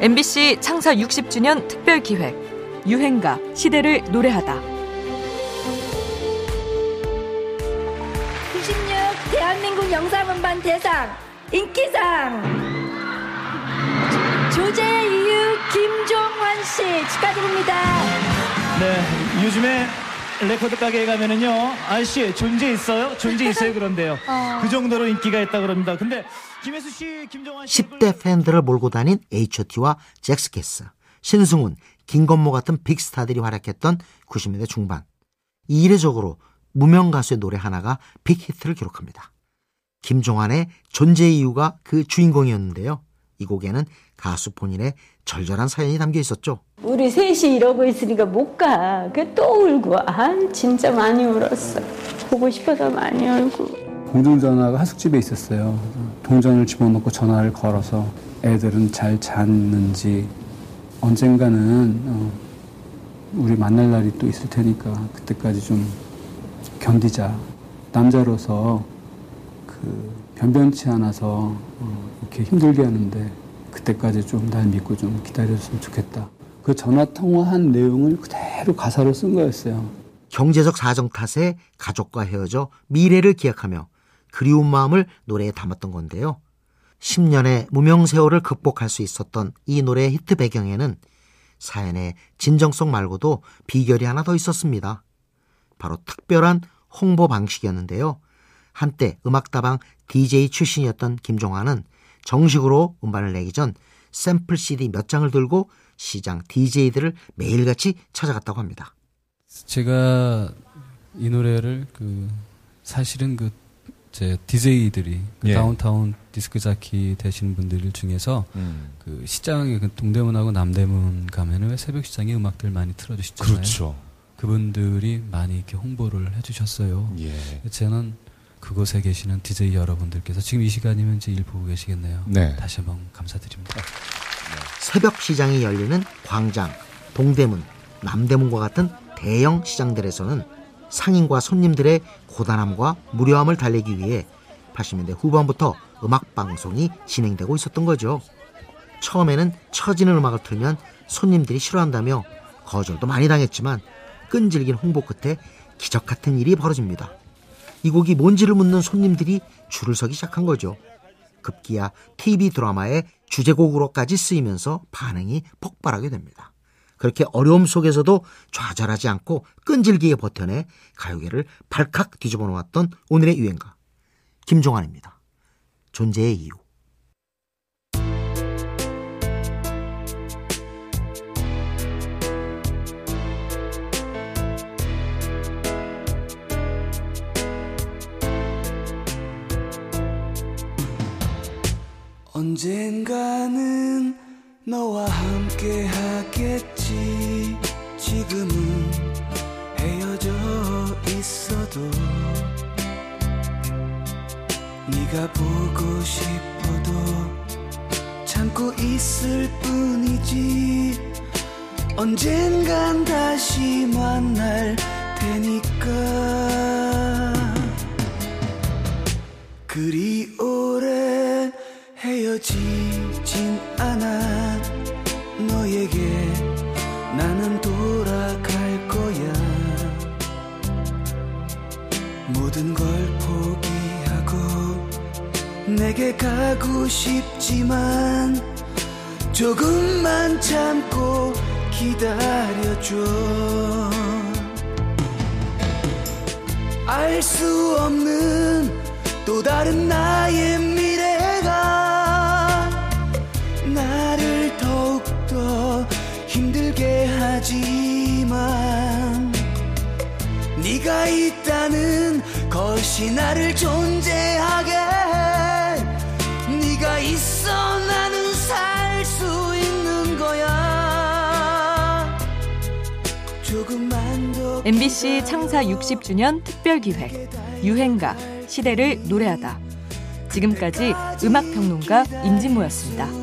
MBC 창사 60주년 특별 기획 유행가 시대를 노래하다. 96 대한민국 영상음반 대상 인기상 조제 이유 김종환 씨 축하드립니다. 네, 요즘에 레코드 가게에 가면은요, 아저씨 존재 있어요? 존재 있어요? 그런데요. 그 정도로 인기가 있다 그럽니다. 근데 김혜수 씨, 김정환 씨 10대 팬들을 몰고 다닌 H.O.T와 잭스키스, 신승훈, 김건모 같은 빅스타들이 활약했던 90년대 중반. 이례적으로 무명 가수의 노래 하나가 빅히트를 기록합니다. 김종환의 존재 이유가 그 주인공이었는데요. 이 곡에는 가수 본인의 절절한 사연이 담겨 있었죠. 우리 셋이 이러고 있으니까 못 가. 그또 울고. 아, 진짜 많이 울었어. 보고 싶어서 많이 울고. 공중전화가 하숙집에 있었어요. 동전을 집어넣고 전화를 걸어서 애들은 잘 잤는지 언젠가는 어, 우리 만날 날이 또 있을 테니까 그때까지 좀 견디자. 남자로서 그 변변치 않아서 어, 이렇게 힘들게 하는데 그때까지 좀 날 믿고 좀 기다려줬으면 좋겠다. 그 전화 통화한 내용을 그대로 가사로 쓴 거였어요. 경제적 사정 탓에 가족과 헤어져 미래를 기약하며 그리운 마음을 노래에 담았던 건데요. 10년의 무명 세월을 극복할 수 있었던 이 노래의 히트 배경에는 사연의 진정성 말고도 비결이 하나 더 있었습니다. 바로 특별한 홍보 방식이었는데요. 한때 음악다방 DJ 출신이었던 김종환은 정식으로 음반을 내기 전 샘플 CD 몇 장을 들고 시장 DJ들을 매일같이 찾아갔다고 합니다. 제가 이 노래를 그 사실은 그 제 DJ들이 그 예. 다운타운 디스크 자키 되시는 분들 중에서 음. 그 시장에 그 동대문하고 남대문 가면은 왜 새벽 시장에 음악들 많이 틀어주시잖아요. 그렇죠. 그분들이 많이 이렇게 홍보를 해주셨어요. 예. 저는 그곳에 계시는 DJ 여러분들께서 지금 이 시간이면 이제 일 보고 계시겠네요. 네. 다시 한번 감사드립니다. 새벽 시장이 열리는 광장, 동대문, 남대문과 같은 대형 시장들에서는 상인과 손님들의 고단함과 무료함을 달래기 위해 80년대 후반부터 음악 방송이 진행되고 있었던 거죠. 처음에는 처지는 음악을 틀면 손님들이 싫어한다며 거절도 많이 당했지만 끈질긴 홍보 끝에 기적 같은 일이 벌어집니다. 이 곡이 뭔지를 묻는 손님들이 줄을 서기 시작한 거죠. 급기야 TV 드라마의 주제곡으로까지 쓰이면서 반응이 폭발하게 됩니다. 그렇게 어려움 속에서도 좌절하지 않고 끈질기게 버텨내 가요계를 발칵 뒤집어 놓았던 오늘의 유행가 김종환입니다. 존재의 이유 언젠가는 너와 함께 하겠지. 지금은 헤어져 있어도 네가 보고 싶어도 참고 있을 뿐이지. 언젠간 다시 만날 테니까. 그리 헤어지진 않아 너에게 나는 돌아갈 거야. 모든 걸 포기하고 내게 가고 싶지만 조금만 참고 기다려줘. 알 수 없는 또 다른 나의 미래 것이 나를 존재하게 해 네가 있어 나는 살 수 있는 거야 조금만 더 MBC 창사 60주년 특별 기획 유행가 시대를 노래하다. 지금까지 음악 평론가 임진모였습니다.